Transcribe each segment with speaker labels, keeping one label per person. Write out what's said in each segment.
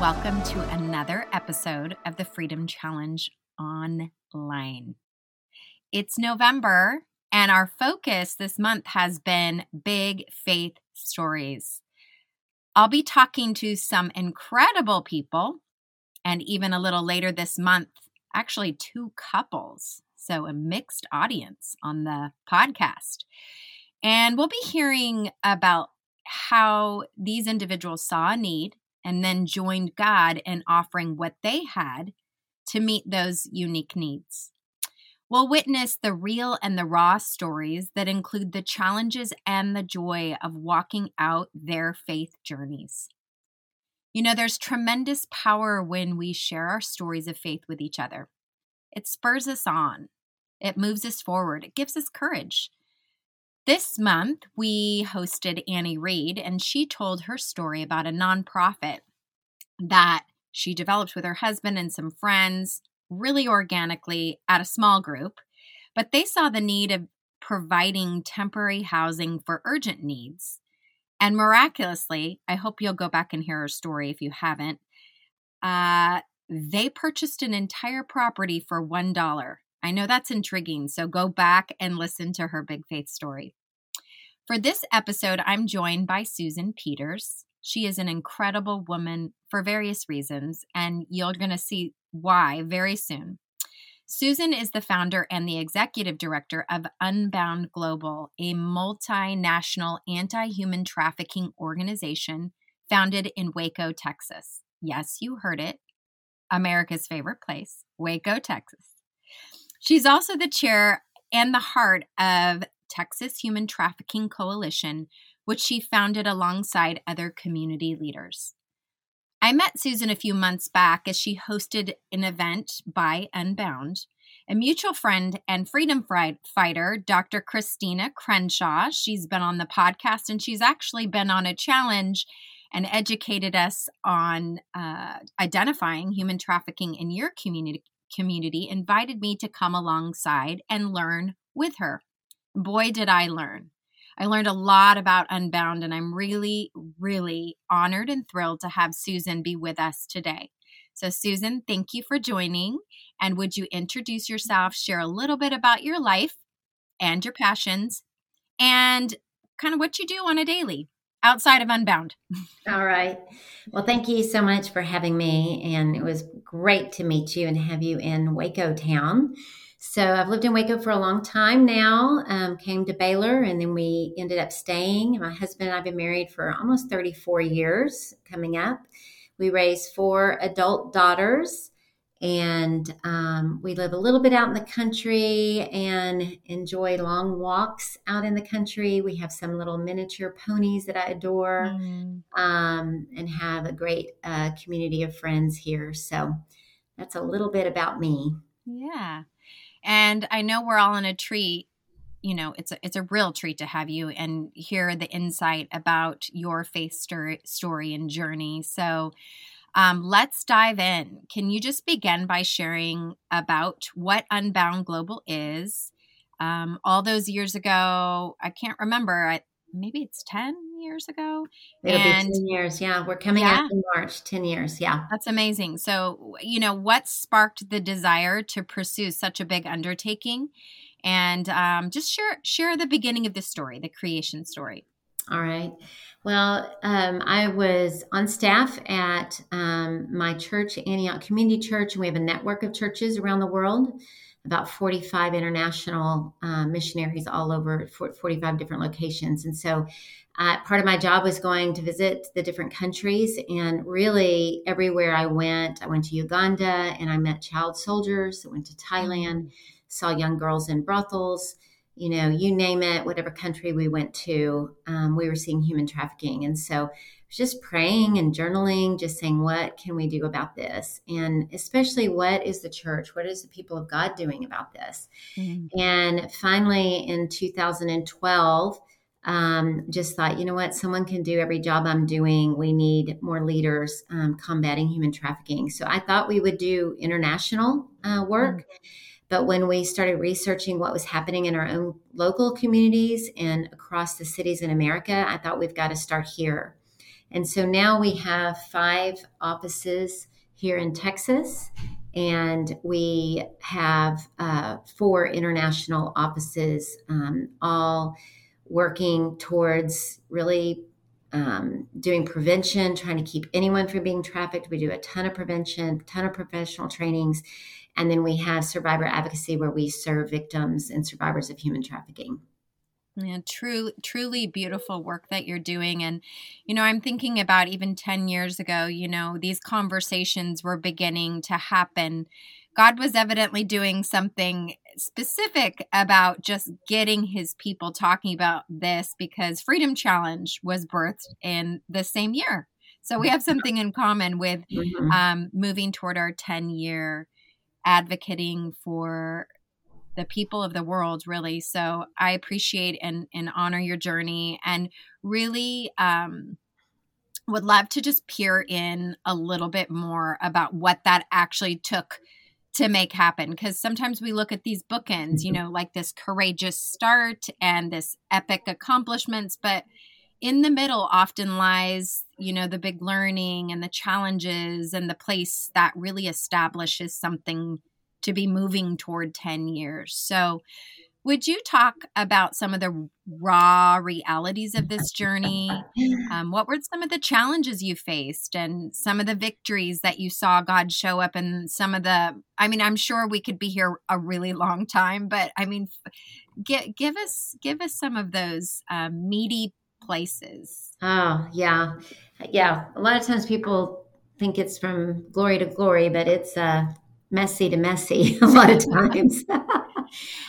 Speaker 1: Welcome to another episode of the Freedom Challenge Online. It's November, and our focus this month has been big faith stories. I'll be talking to some incredible people, and even a little later this month, actually, two couples. So, a mixed audience on the podcast. And we'll be hearing about how these individuals saw a need and then joined God in offering what they had to meet those unique needs. We'll witness the real and the raw stories that include the challenges and the joy of walking out their faith journeys. You know, there's tremendous power when we share our stories of faith with each other. It spurs us on, it moves us forward, it gives us courage. This month, we hosted Annie Reed, and she told her story about a nonprofit that she developed with her husband and some friends, really organically at a small group. But they saw the need of providing temporary housing for urgent needs. And miraculously, I hope you'll go back and hear her story if you haven't. Uh, they purchased an entire property for $1 I know that's intriguing, so go back and listen to her big faith story. For this episode, I'm joined by Susan Peters. She is an incredible woman for various reasons, and you're going to see why very soon. Susan is the founder and the executive director of Unbound Global, a multinational anti human trafficking organization founded in Waco, Texas. Yes, you heard it. America's favorite place, Waco, Texas. She's also the chair and the heart of Texas Human Trafficking Coalition, which she founded alongside other community leaders. I met Susan a few months back as she hosted an event by Unbound. A mutual friend and freedom fighter, Dr. Christina Crenshaw, she's been on the podcast and she's actually been on a challenge and educated us on uh, identifying human trafficking in your community community invited me to come alongside and learn with her. Boy, did I learn. I learned a lot about Unbound, and I'm really, really honored and thrilled to have Susan be with us today. So, Susan, thank you for joining. And would you introduce yourself, share a little bit about your life and your passions, and kind of what you do on a daily? Outside of Unbound.
Speaker 2: All right. Well, thank you so much for having me. And it was great to meet you and have you in Waco town. So I've lived in Waco for a long time now. Um, came to Baylor, and then we ended up staying. My husband and I've been married for almost 34 years coming up. We raised four adult daughters and um, we live a little bit out in the country and enjoy long walks out in the country. We have some little miniature ponies that I adore mm. um, and have a great uh, community of friends here. So that's a little bit about me.
Speaker 1: Yeah. And I know we're all in a treat. You know, it's a it's a real treat to have you and hear the insight about your faith story, story and journey. So, um, let's dive in. Can you just begin by sharing about what Unbound Global is? Um, all those years ago, I can't remember. I, maybe it's 10 years ago.
Speaker 2: It'll and, be 10 years. Yeah. We're coming yeah. up in March, 10 years. Yeah.
Speaker 1: That's amazing. So, you know, what sparked the desire to pursue such a big undertaking? And um, just share, share the beginning of the story, the creation story.
Speaker 2: All right. Well, um, I was on staff at um, my church, Antioch Community Church, and we have a network of churches around the world, about 45 international uh, missionaries all over 45 different locations. And so uh, part of my job was going to visit the different countries. And really, everywhere I went, I went to Uganda and I met child soldiers, I went to Thailand, saw young girls in brothels you know, you name it, whatever country we went to, um, we were seeing human trafficking. And so just praying and journaling, just saying, what can we do about this? And especially, what is the church? What is the people of God doing about this? Mm-hmm. And finally, in 2012, um, just thought, you know what, someone can do every job I'm doing. We need more leaders um, combating human trafficking. So I thought we would do international uh, work. Mm-hmm. But when we started researching what was happening in our own local communities and across the cities in America, I thought we've got to start here. And so now we have five offices here in Texas, and we have uh, four international offices, um, all working towards really um, doing prevention, trying to keep anyone from being trafficked. We do a ton of prevention, a ton of professional trainings, and then we have survivor advocacy where we serve victims and survivors of human trafficking.
Speaker 1: Yeah, truly, truly beautiful work that you're doing. And, you know, I'm thinking about even 10 years ago, you know, these conversations were beginning to happen. God was evidently doing something specific about just getting his people talking about this because Freedom Challenge was birthed in the same year. So we have something in common with mm-hmm. um, moving toward our 10 year advocating for the people of the world really so i appreciate and and honor your journey and really um would love to just peer in a little bit more about what that actually took to make happen because sometimes we look at these bookends you mm-hmm. know like this courageous start and this epic accomplishments but in the middle often lies you know the big learning and the challenges and the place that really establishes something to be moving toward 10 years. So, would you talk about some of the raw realities of this journey? Um, what were some of the challenges you faced and some of the victories that you saw God show up and some of the, I mean, I'm sure we could be here a really long time, but I mean, give, give us, give us some of those um, meaty places.
Speaker 2: Oh yeah. Yeah. A lot of times people think it's from glory to glory, but it's, uh, messy to messy a lot of times.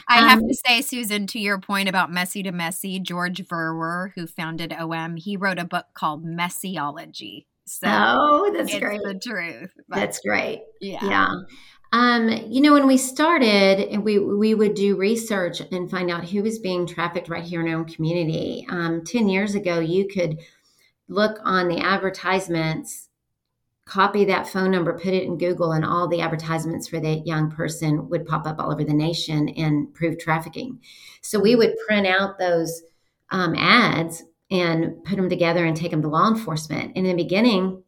Speaker 1: I have um, to say, Susan, to your point about messy to messy, George Verwer, who founded OM, he wrote a book called Messiology.
Speaker 2: So oh, that's great.
Speaker 1: The truth.
Speaker 2: But, that's great. Yeah. Yeah. Um, you know, when we started, we we would do research and find out who was being trafficked right here in our own community. Um, Ten years ago, you could look on the advertisements copy that phone number, put it in Google, and all the advertisements for that young person would pop up all over the nation and prove trafficking. So we would print out those um, ads and put them together and take them to law enforcement. In the beginning,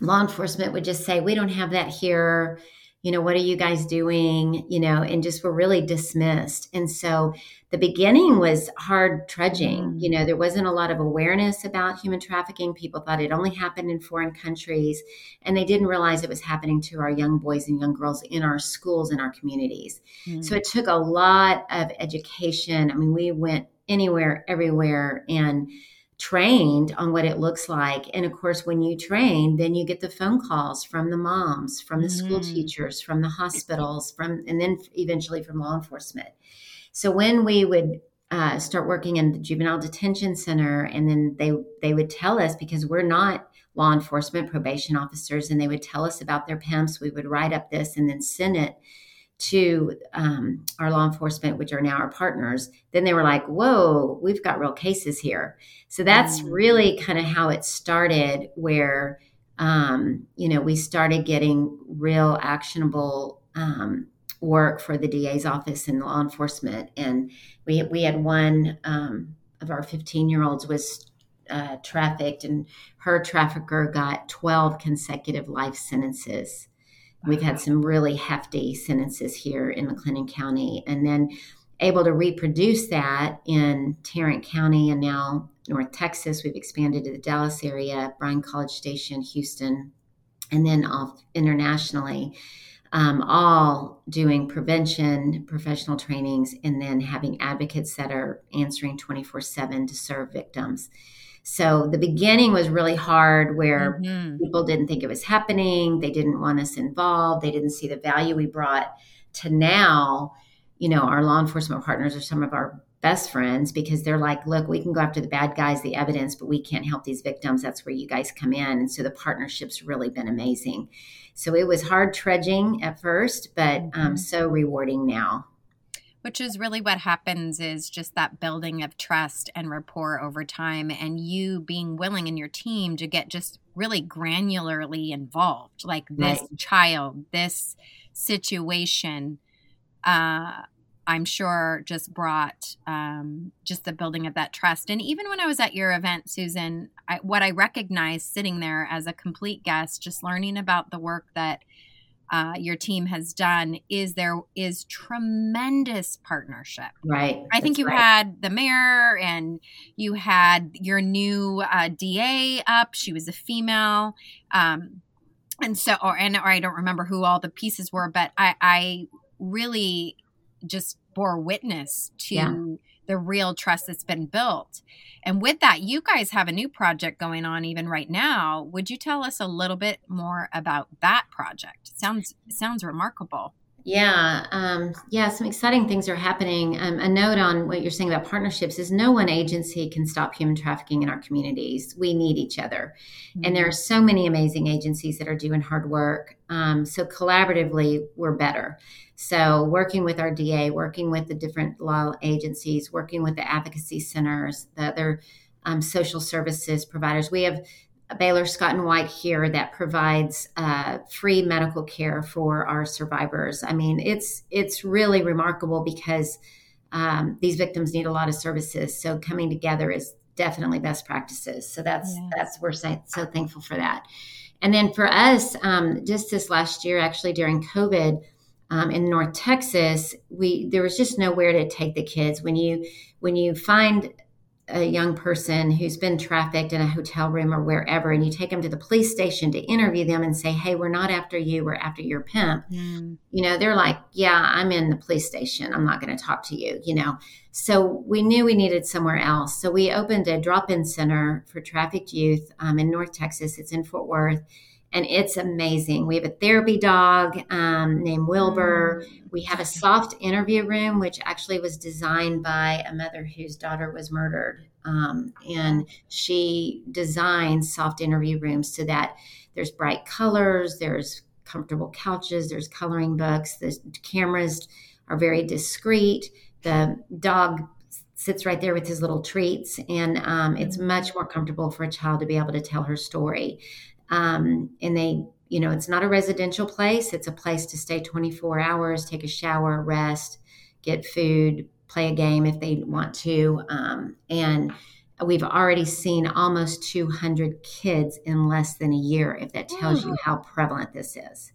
Speaker 2: law enforcement would just say, We don't have that here you know, what are you guys doing? You know, and just were really dismissed. And so the beginning was hard trudging. Mm. You know, there wasn't a lot of awareness about human trafficking. People thought it only happened in foreign countries, and they didn't realize it was happening to our young boys and young girls in our schools and our communities. Mm. So it took a lot of education. I mean, we went anywhere, everywhere, and trained on what it looks like. And of course, when you train, then you get the phone calls from the moms, from the mm. school teachers, from the hospitals, from and then eventually from law enforcement. So when we would uh, start working in the juvenile detention center, and then they they would tell us because we're not law enforcement probation officers, and they would tell us about their pimps. We would write up this and then send it to um, our law enforcement, which are now our partners, then they were like, whoa, we've got real cases here. So that's mm. really kind of how it started, where, um, you know, we started getting real actionable um, work for the DA's office and law enforcement. And we, we had one um, of our 15 year olds was uh, trafficked, and her trafficker got 12 consecutive life sentences. We've had some really hefty sentences here in McLennan County, and then able to reproduce that in Tarrant County and now North Texas. We've expanded to the Dallas area, Bryan College Station, Houston, and then off internationally. Um, all doing prevention, professional trainings, and then having advocates that are answering 24 7 to serve victims. So the beginning was really hard where mm-hmm. people didn't think it was happening. They didn't want us involved. They didn't see the value we brought to now. You know, our law enforcement partners are some of our best friends because they're like, look, we can go after the bad guys, the evidence, but we can't help these victims. That's where you guys come in. And so the partnership's really been amazing. So it was hard trudging at first, but um, mm-hmm. so rewarding now
Speaker 1: which is really what happens is just that building of trust and rapport over time and you being willing in your team to get just really granularly involved like this right. child this situation uh, i'm sure just brought um, just the building of that trust and even when i was at your event susan I, what i recognized sitting there as a complete guest just learning about the work that uh, your team has done is there is tremendous partnership.
Speaker 2: Right.
Speaker 1: I think you
Speaker 2: right.
Speaker 1: had the mayor and you had your new uh, DA up. She was a female. Um, and so, or, and, or I don't remember who all the pieces were, but I, I really just bore witness to yeah. the real trust that's been built. And with that, you guys have a new project going on even right now. Would you tell us a little bit more about that project? Sounds sounds remarkable.
Speaker 2: Yeah, um, yeah, some exciting things are happening. Um, a note on what you're saying about partnerships is no one agency can stop human trafficking in our communities. We need each other. Mm-hmm. And there are so many amazing agencies that are doing hard work. Um, so collaboratively, we're better. So, working with our DA, working with the different law agencies, working with the advocacy centers, the other um, social services providers. We have Baylor Scott and White here that provides uh, free medical care for our survivors. I mean, it's it's really remarkable because um, these victims need a lot of services. So coming together is definitely best practices. So that's yes. that's we're so, so, thankful for that. And then for us, um, just this last year, actually during COVID. Um, in North Texas, we there was just nowhere to take the kids. When you when you find a young person who's been trafficked in a hotel room or wherever and you take them to the police station to interview them and say hey we're not after you we're after your pimp. Mm. you know they're like yeah i'm in the police station i'm not going to talk to you you know? So we knew we needed somewhere else. So we opened a drop-in center for trafficked youth um, in north texas. It's in fort worth and it's amazing. We have a therapy dog um, named Wilbur. Mm. We have a soft interview room, which actually was designed by a mother whose daughter was murdered. Um, and she designs soft interview rooms so that there's bright colors, there's comfortable couches, there's coloring books, the cameras are very discreet. The dog sits right there with his little treats, and um, it's mm. much more comfortable for a child to be able to tell her story. Um, and they, you know, it's not a residential place. It's a place to stay 24 hours, take a shower, rest, get food, play a game if they want to. Um, and we've already seen almost 200 kids in less than a year, if that tells you how prevalent this is.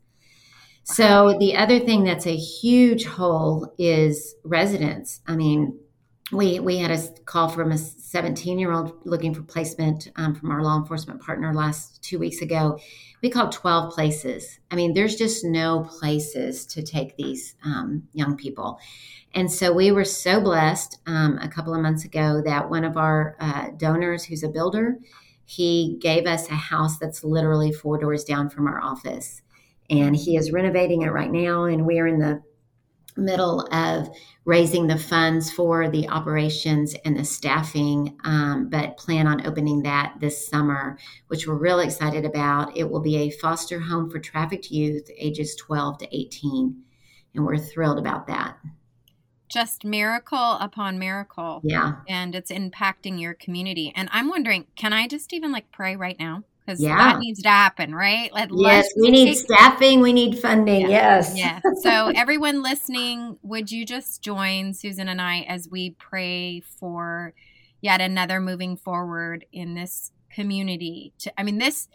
Speaker 2: So, the other thing that's a huge hole is residents. I mean, we we had a call from a 17 year old looking for placement um, from our law enforcement partner last two weeks ago. We called 12 places. I mean there's just no places to take these um, young people. And so we were so blessed um, a couple of months ago that one of our uh, donors who's a builder he gave us a house that's literally four doors down from our office. And he is renovating it right now and we're in the middle of raising the funds for the operations and the staffing, um, but plan on opening that this summer, which we're really excited about. It will be a foster home for trafficked youth ages 12 to 18, and we're thrilled about that.
Speaker 1: Just miracle upon miracle.
Speaker 2: Yeah.
Speaker 1: And it's impacting your community. And I'm wondering, can I just even like pray right now? Because
Speaker 2: yeah.
Speaker 1: that needs to happen, right?
Speaker 2: Let, yes, we need staffing, we need funding.
Speaker 1: Yeah.
Speaker 2: Yes.
Speaker 1: Yes. So, everyone listening, would you just join Susan and I as we pray for yet another moving forward in this community? To, I mean, this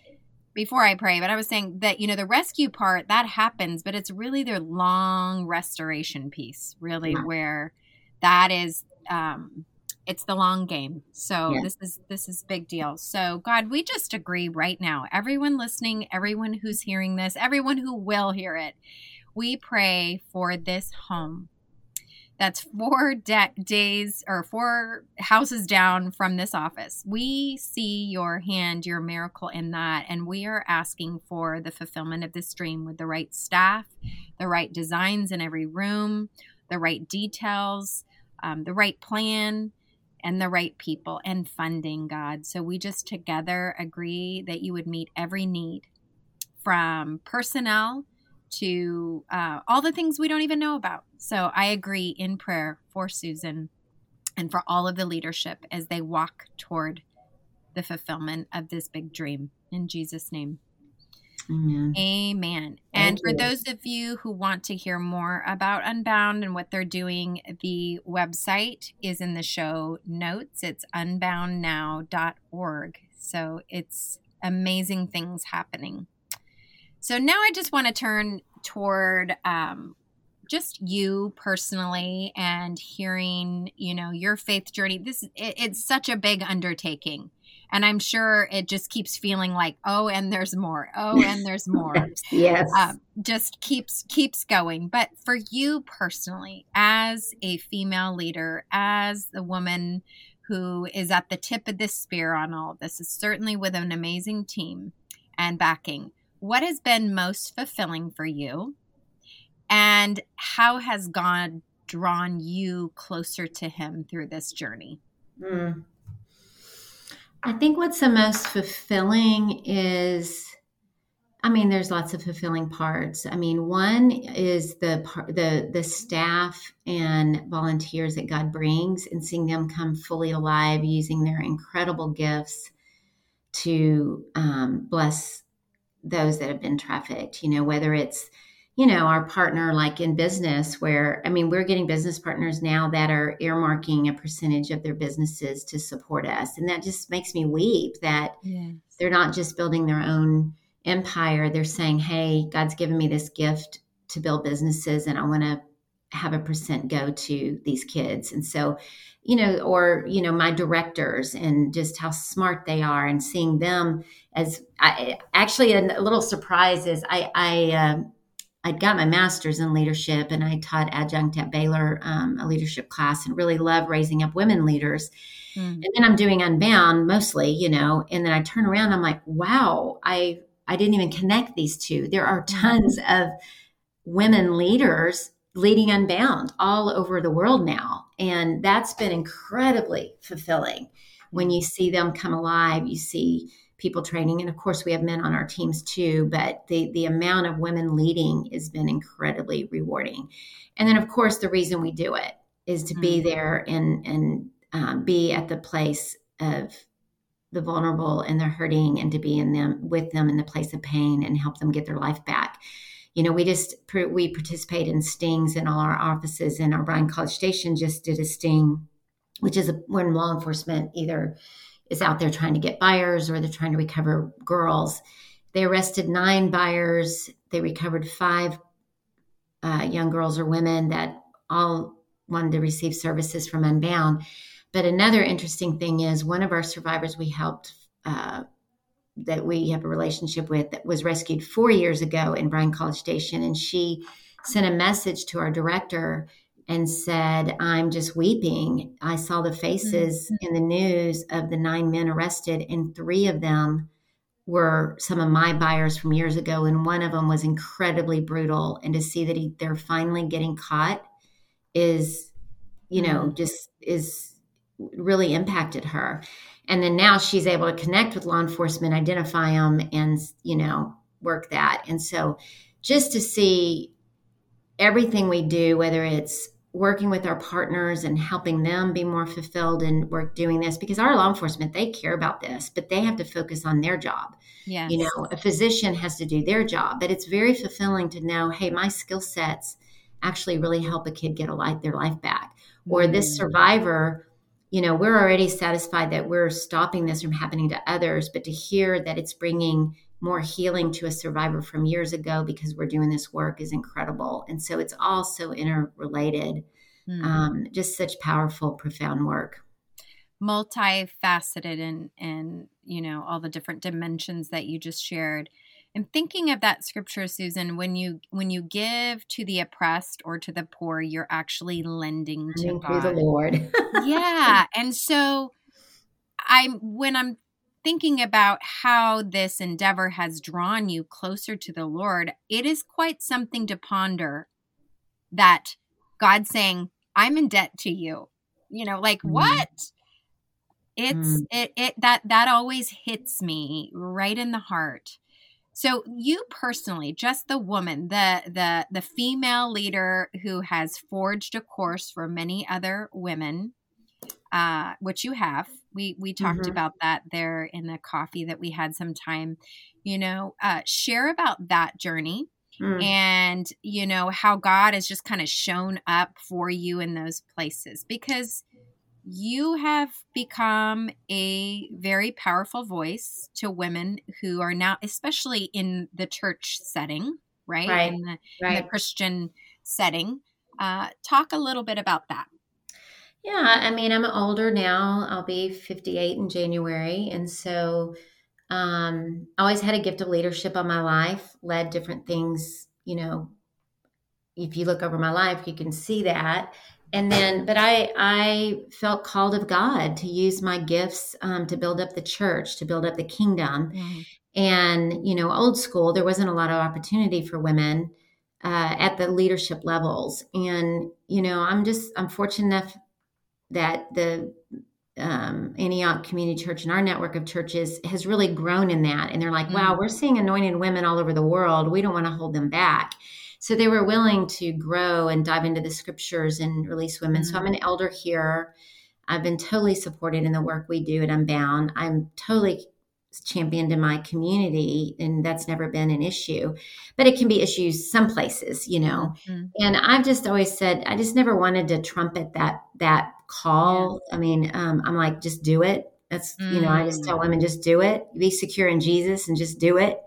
Speaker 1: before I pray, but I was saying that, you know, the rescue part that happens, but it's really their long restoration piece, really, yeah. where that is um, it's the long game so yeah. this is this is big deal so god we just agree right now everyone listening everyone who's hearing this everyone who will hear it we pray for this home that's four de- days or four houses down from this office. We see your hand, your miracle in that. And we are asking for the fulfillment of this dream with the right staff, the right designs in every room, the right details, um, the right plan and the right people and funding, God. So we just together agree that you would meet every need from personnel to uh, all the things we don't even know about. So I agree in prayer for Susan and for all of the leadership as they walk toward the fulfillment of this big dream. In Jesus' name. Amen. Amen. and for those of you who want to hear more about Unbound and what they're doing, the website is in the show notes. It's unboundnow.org. So it's amazing things happening. So now I just want to turn toward um, just you personally and hearing, you know, your faith journey. This it, it's such a big undertaking. And I'm sure it just keeps feeling like, oh, and there's more. Oh, and there's more.
Speaker 2: yes.
Speaker 1: Um, just keeps keeps going. But for you personally, as a female leader, as the woman who is at the tip of this spear on all this, is certainly with an amazing team and backing what has been most fulfilling for you and how has God drawn you closer to him through this journey? Mm.
Speaker 2: I think what's the most fulfilling is I mean there's lots of fulfilling parts. I mean one is the part the the staff and volunteers that God brings and seeing them come fully alive using their incredible gifts to um, bless those that have been trafficked, you know, whether it's, you know, our partner like in business where I mean, we're getting business partners now that are earmarking a percentage of their businesses to support us. And that just makes me weep that yes. they're not just building their own empire, they're saying, "Hey, God's given me this gift to build businesses and I want to have a percent go to these kids." And so you know, or, you know, my directors and just how smart they are and seeing them as I actually a, little surprise is I, I, uh, I'd got my master's in leadership and I taught adjunct at Baylor, um, a leadership class, and really love raising up women leaders. Mm. And then I'm doing Unbound mostly, you know, and then I turn around, I'm like, wow, I I didn't even connect these two. There are mm. tons of women leaders leading Unbound all over the world now. And that's been incredibly fulfilling when you see them come alive. You see people training. And of course, we have men on our teams too, but the, the amount of women leading has been incredibly rewarding. And then, of course, the reason we do it is to be mm-hmm. there and, and um, be at the place of the vulnerable and the hurting and to be in them with them in the place of pain and help them get their life back you know, we just we participate in stings in all our offices, and our Bryan College Station just did a sting, which is a, when law enforcement either is out there trying to get buyers or they're trying to recover girls. They arrested nine buyers. They recovered five uh, young girls or women that all wanted to receive services from Unbound. But another interesting thing is one of our survivors we helped uh, that we have a relationship with that was rescued four years ago in Bryan College Station. And she sent a message to our director and said, I'm just weeping. I saw the faces mm-hmm. in the news of the nine men arrested, and three of them were some of my buyers from years ago, and one of them was incredibly brutal. And to see that he, they're finally getting caught is, you know, mm-hmm. just is really impacted her and then now she's able to connect with law enforcement identify them and you know work that and so just to see everything we do whether it's working with our partners and helping them be more fulfilled and work doing this because our law enforcement they care about this but they have to focus on their job.
Speaker 1: Yeah
Speaker 2: you know a physician has to do their job but it's very fulfilling to know hey my skill sets actually really help a kid get a life their life back. Or mm-hmm. this survivor you know, we're already satisfied that we're stopping this from happening to others, but to hear that it's bringing more healing to a survivor from years ago because we're doing this work is incredible. And so it's all so interrelated. Mm. Um, just such powerful, profound work.
Speaker 1: Multifaceted and and you know all the different dimensions that you just shared and thinking of that scripture susan when you when you give to the oppressed or to the poor you're actually lending to god
Speaker 2: the lord
Speaker 1: yeah and so i'm when i'm thinking about how this endeavor has drawn you closer to the lord it is quite something to ponder that god saying i'm in debt to you you know, like mm. what? It's mm. it it that that always hits me right in the heart. So you personally, just the woman, the the the female leader who has forged a course for many other women, uh, which you have. We we talked mm-hmm. about that there in the coffee that we had some time. You know, uh, share about that journey mm. and you know how God has just kind of shown up for you in those places because you have become a very powerful voice to women who are now, especially in the church setting, right?
Speaker 2: Right.
Speaker 1: In the,
Speaker 2: right.
Speaker 1: In the Christian setting. Uh, talk a little bit about that.
Speaker 2: Yeah, I mean, I'm older now. I'll be 58 in January. And so um, I always had a gift of leadership on my life, led different things, you know. If you look over my life, you can see that and then but i i felt called of god to use my gifts um, to build up the church to build up the kingdom mm-hmm. and you know old school there wasn't a lot of opportunity for women uh, at the leadership levels and you know i'm just i'm fortunate enough that the um, Antioch Community Church and our network of churches has really grown in that. And they're like, mm-hmm. wow, we're seeing anointed women all over the world. We don't want to hold them back. So they were willing to grow and dive into the scriptures and release women. Mm-hmm. So I'm an elder here. I've been totally supported in the work we do at Unbound. I'm totally championed in my community and that's never been an issue but it can be issues some places you know mm-hmm. and i've just always said i just never wanted to trumpet that that call yeah. i mean um, i'm like just do it that's mm-hmm. you know i just mm. tell women just do it be secure in jesus and just do it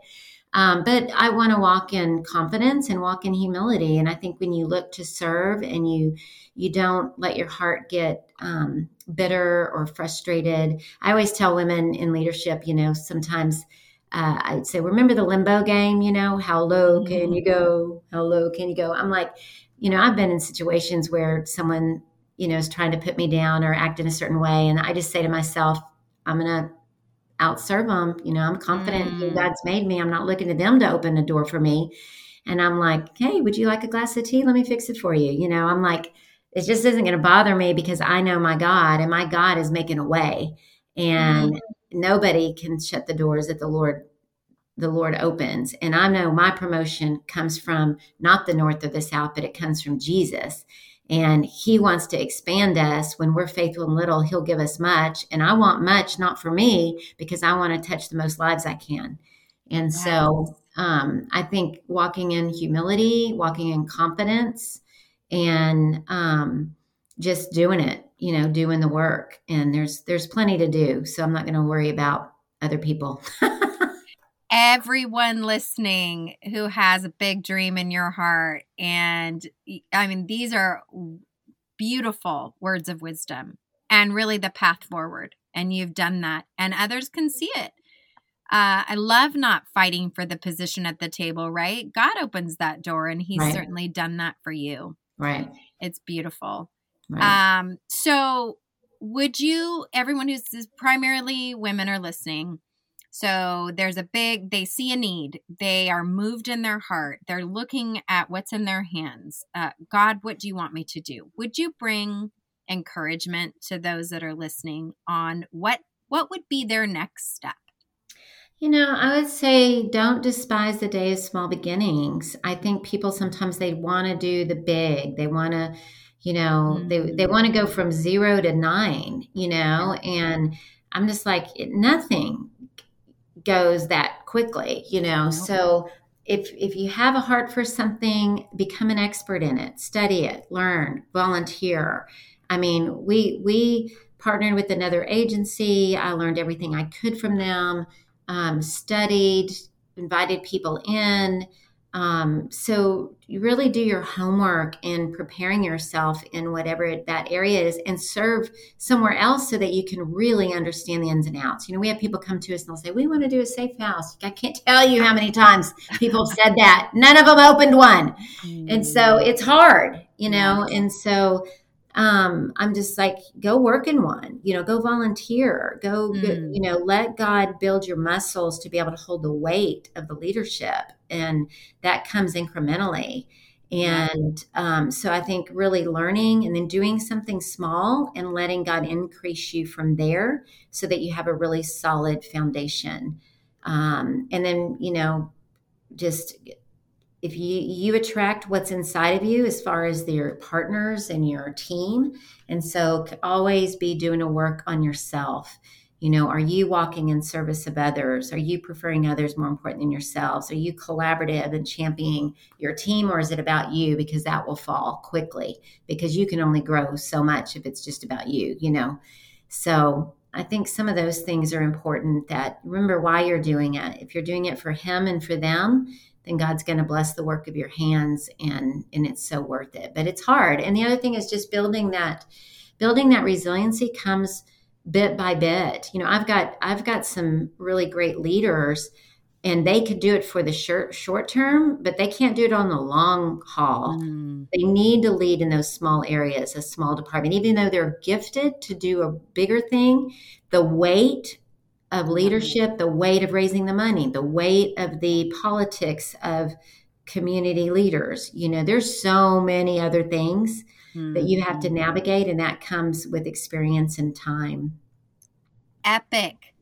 Speaker 2: um, but I want to walk in confidence and walk in humility. And I think when you look to serve and you you don't let your heart get um, bitter or frustrated. I always tell women in leadership, you know, sometimes uh, I'd say, remember the limbo game. You know, how low can you go? How low can you go? I'm like, you know, I've been in situations where someone you know is trying to put me down or act in a certain way, and I just say to myself, I'm gonna outserve them. You know, I'm confident mm. God's made me. I'm not looking to them to open a door for me. And I'm like, hey, would you like a glass of tea? Let me fix it for you. You know, I'm like, it just isn't going to bother me because I know my God and my God is making a way. And mm. nobody can shut the doors that the Lord the Lord opens. And I know my promotion comes from not the north or the south, but it comes from Jesus. And he wants to expand us. When we're faithful and little, he'll give us much. And I want much, not for me, because I want to touch the most lives I can. And so um, I think walking in humility, walking in confidence, and um, just doing it, you know, doing the work. And there's there's plenty to do. So I'm not going to worry about other people.
Speaker 1: everyone listening who has a big dream in your heart. And I mean, these are beautiful words of wisdom and really the path forward. And you've done that, and others can see it. Uh, I love not fighting for the position at the table, right? God opens that door, and He's right. certainly done that for you.
Speaker 2: Right.
Speaker 1: It's beautiful. Right. Um, so, would you, everyone who's primarily women are listening, so there's a big, they see a need. They are moved in their heart. They're looking at what's in their hands. Uh, God, what do you want me to do? Would you bring encouragement to those that are listening on what what would be their next step?
Speaker 2: You know, I would say don't despise the day of small beginnings. I think people sometimes they want to do the big. They want to, you know, mm-hmm. they they want to go from 0 to 9, you know, and I'm just like nothing goes that quickly, you know. So if if you have a heart for something, become an expert in it, study it, learn, volunteer. I mean, we we partnered with another agency. I learned everything I could from them, um, studied, invited people in. Um, so you really do your homework in preparing yourself in whatever that area is and serve somewhere else so that you can really understand the ins and outs. You know, we have people come to us and they'll say, We want to do a safe house. I can't tell you how many times people have said that. None of them opened one. And so it's hard, you know, and so um, I'm just like, go work in one, you know, go volunteer, go, mm. go, you know, let God build your muscles to be able to hold the weight of the leadership. And that comes incrementally. And um, so I think really learning and then doing something small and letting God increase you from there so that you have a really solid foundation. Um, and then, you know, just if you you attract what's inside of you as far as your partners and your team. And so always be doing a work on yourself. You know are you walking in service of others? Are you preferring others more important than yourselves? Are you collaborative and championing your team or is it about you? Because that will fall quickly because you can only grow so much if it's just about you you know? So i think some of those things are important that remember why you're doing it. If you're doing it for him and for them then God's going to bless the work of your hands and and it's so worth it. But it's hard. And the other thing is just building that building that resiliency comes bit by bit. You know, I've got I've got some really great leaders and they could do it for the short short term, but they can't do it on the long haul. Mm. They need to lead in those small areas, a small department. Even though they're gifted to do a bigger thing, the weight of leadership, the weight of raising the money, the weight of the politics of community leaders. You know, there's so many other things mm-hmm. that you have to mm-hmm. navigate, and that comes with experience and time.
Speaker 1: Epic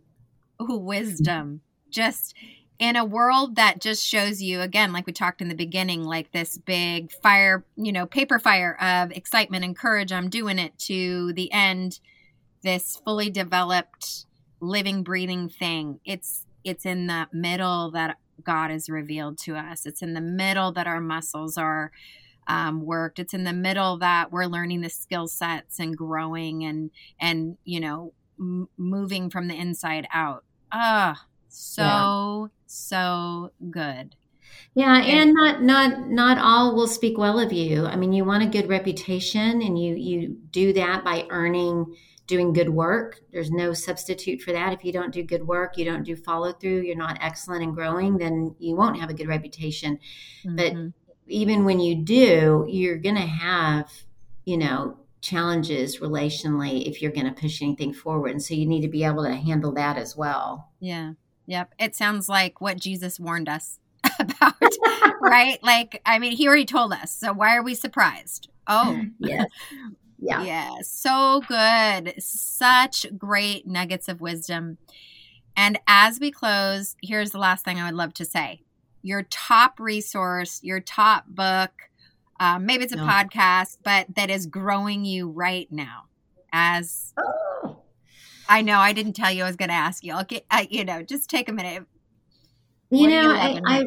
Speaker 1: wisdom. Just in a world that just shows you again like we talked in the beginning like this big fire you know paper fire of excitement and courage i'm doing it to the end this fully developed living breathing thing. It's it's in the middle that god is revealed to us. It's in the middle that our muscles are um, worked. It's in the middle that we're learning the skill sets and growing and and you know m- moving from the inside out. Ah so yeah. so good.
Speaker 2: Yeah and not not not all will speak well of you. I mean you want a good reputation and you you do that by earning doing good work. There's no substitute for that. If you don't do good work, you don't do follow through, you're not excellent and growing, then you won't have a good reputation. Mm-hmm. But even when you do, you're going to have, you know, challenges relationally if you're going to push anything forward. And so you need to be able to handle that as well.
Speaker 1: Yeah. Yep. It sounds like what Jesus warned us about, right? Like, I mean, he already told us. So why are we surprised? Oh,
Speaker 2: yes.
Speaker 1: Yeah. Yeah. So good. Such great nuggets of wisdom. And as we close, here's the last thing I would love to say your top resource, your top book, um, maybe it's a no. podcast, but that is growing you right now. As oh. I know, I didn't tell you I was going to ask you. Okay, uh, you know, just take a minute.
Speaker 2: You know, I, I,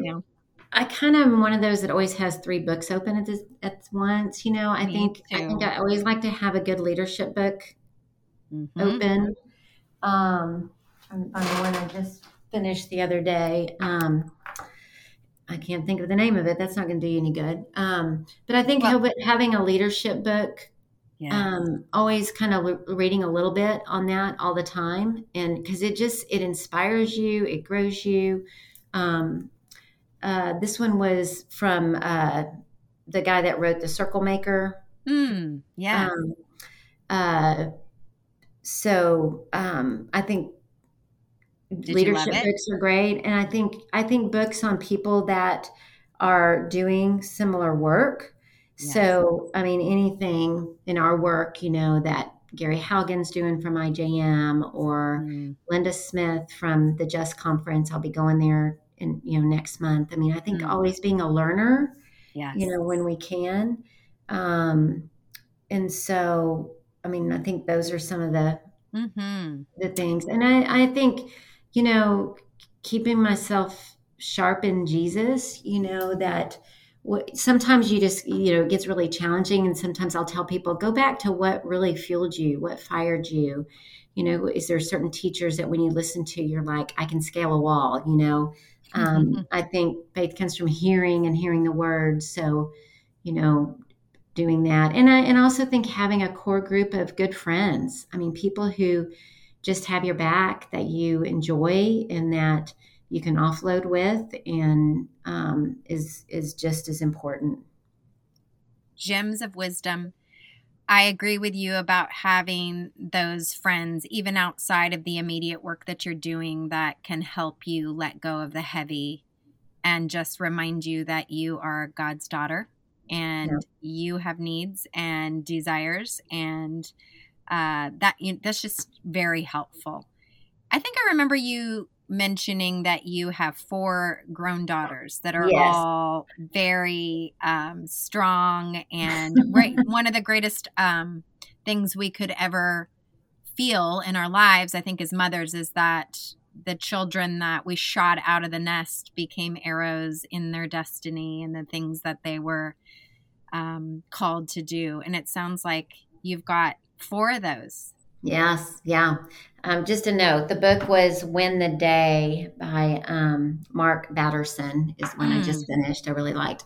Speaker 2: I kind of am one of those that always has three books open at this, at once. You know, I Me think too. I think I always like to have a good leadership book mm-hmm. open. Um, I'm, I'm the one I just finished the other day. Um, I can't think of the name of it. That's not going to do you any good. Um, but I think well, having a leadership book, yeah. um, always kind of reading a little bit on that all the time, and because it just it inspires you, it grows you. Um, uh, this one was from uh, the guy that wrote The Circle Maker.
Speaker 1: Mm, yeah. Um,
Speaker 2: uh, so um, I think Did leadership books are great, and I think I think books on people that are doing similar work. Yes. So I mean, anything in our work, you know, that Gary Haugen's doing from IJM or mm. Linda Smith from the Just Conference. I'll be going there in you know next month. I mean, I think mm always being a learner, yes. you know, when we can. Um, and so, I mean, I think those are some of the mm-hmm. the things, and I I think you know keeping myself sharp in Jesus, you know that what sometimes you just you know it gets really challenging and sometimes i'll tell people go back to what really fueled you what fired you you know is there certain teachers that when you listen to you're like i can scale a wall you know um, mm-hmm. I think faith comes from hearing and hearing the word. So, you know, doing that, and I and I also think having a core group of good friends. I mean, people who just have your back that you enjoy and that you can offload with, and um, is is just as important.
Speaker 1: Gems of wisdom I agree with you about having those friends, even outside of the immediate work that you're doing, that can help you let go of the heavy and just remind you that you are God's daughter and yeah. you have needs and desires and uh, that you that's just very helpful i think i remember you mentioning that you have four grown daughters that are yes. all very um, strong and right, one of the greatest um, things we could ever feel in our lives i think as mothers is that the children that we shot out of the nest became arrows in their destiny and the things that they were um, called to do. And it sounds like you've got four of those.
Speaker 2: Yes, yeah. Um, just a note: the book was "Win the Day" by um, Mark Batterson. Is one mm. I just hmm. finished. I really liked.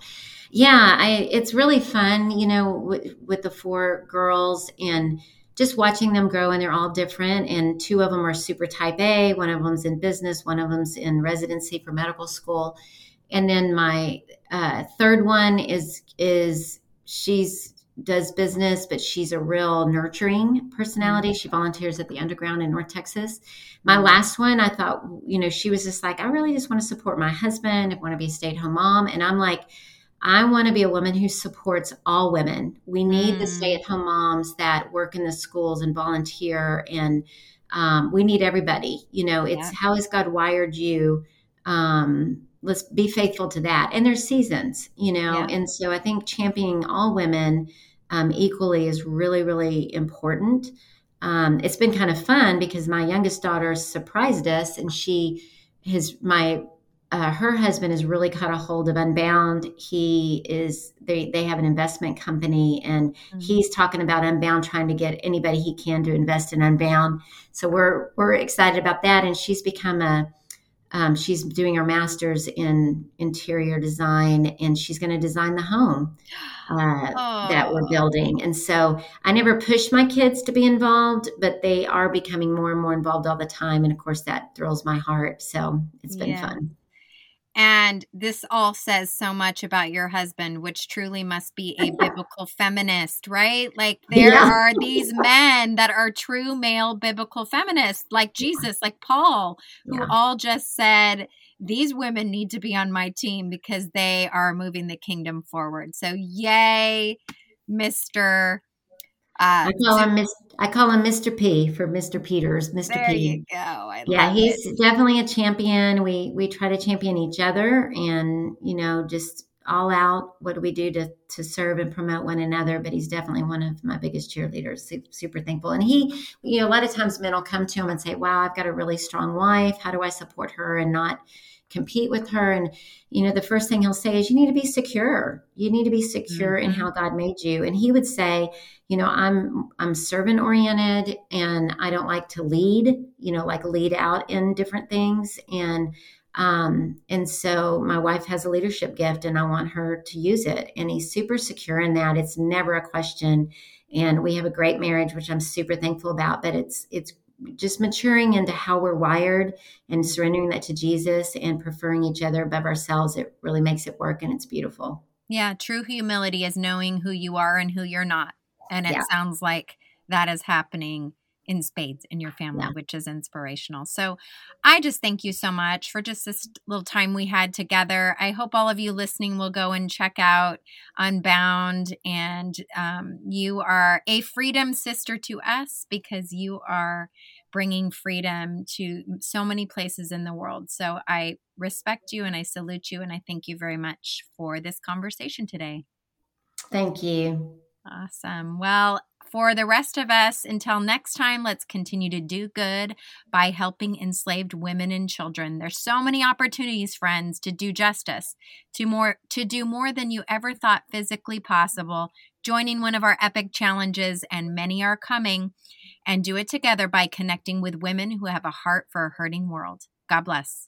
Speaker 2: Yeah, I, it's really fun, you know, with, with the four girls and just watching them grow and they're all different and two of them are super type a one of them's in business one of them's in residency for medical school and then my uh, third one is is she's does business but she's a real nurturing personality she volunteers at the underground in north texas my last one i thought you know she was just like i really just want to support my husband i want to be a stay-at-home mom and i'm like I want to be a woman who supports all women. We need mm. the stay at home moms that work in the schools and volunteer, and um, we need everybody. You know, it's yeah. how has God wired you? Um, let's be faithful to that. And there's seasons, you know, yeah. and so I think championing all women um, equally is really, really important. Um, it's been kind of fun because my youngest daughter surprised us, and she his my uh, her husband has really caught a hold of Unbound. He is they they have an investment company, and mm-hmm. he's talking about Unbound, trying to get anybody he can to invest in Unbound. So we're we're excited about that, and she's become a um, she's doing her master's in interior design, and she's going to design the home uh, that we're building. And so I never pushed my kids to be involved, but they are becoming more and more involved all the time, and of course that thrills my heart. So it's been yeah. fun.
Speaker 1: And this all says so much about your husband, which truly must be a biblical feminist, right? Like there yeah. are these men that are true male biblical feminists, like Jesus, like Paul, who yeah. all just said, these women need to be on my team because they are moving the kingdom forward. So, yay, Mr.
Speaker 2: Uh, I call him Mr. I call him Mr. P for Mr. Peters. Mr.
Speaker 1: There
Speaker 2: P.
Speaker 1: you go. I
Speaker 2: yeah, he's it. definitely a champion. We we try to champion each other, and you know, just all out. What do we do to to serve and promote one another? But he's definitely one of my biggest cheerleaders. Super thankful. And he, you know, a lot of times men will come to him and say, "Wow, I've got a really strong wife. How do I support her and not?" Compete with her. And you know the first thing he'll say is you need to be secure. You need to be secure mm-hmm. in how god made you. And he would say you know i'm i'm servant oriented and i don't like to lead you know like lead out in different things. And um and so my wife has a leadership gift and i want her to use it. And he's super secure in that. It's never a question. And we have a great marriage which i'm super thankful about but it's it's just maturing into how we're wired and surrendering that to Jesus and preferring each other above ourselves, it really makes it work and it's beautiful.
Speaker 1: Yeah, true humility is knowing who you are and who you're not. And it yeah. sounds like that is happening in spades in your family, yeah. which is inspirational. So I just thank you so much for just this little time we had together. I hope all of you listening will go and check out Unbound. And um, you are a freedom sister to us because you are bringing freedom to so many places in the world. So I respect you and I salute you. And I thank you very much for this conversation today.
Speaker 2: Thank you.
Speaker 1: Awesome. Well, for the rest of us, until next time, let's continue to do good by helping enslaved women and children. There's so many opportunities, friends, to do justice, to more to do more than you ever thought physically possible. Joining one of our epic challenges, and many are coming, and do it together by connecting with women who have a heart for a hurting world. God bless.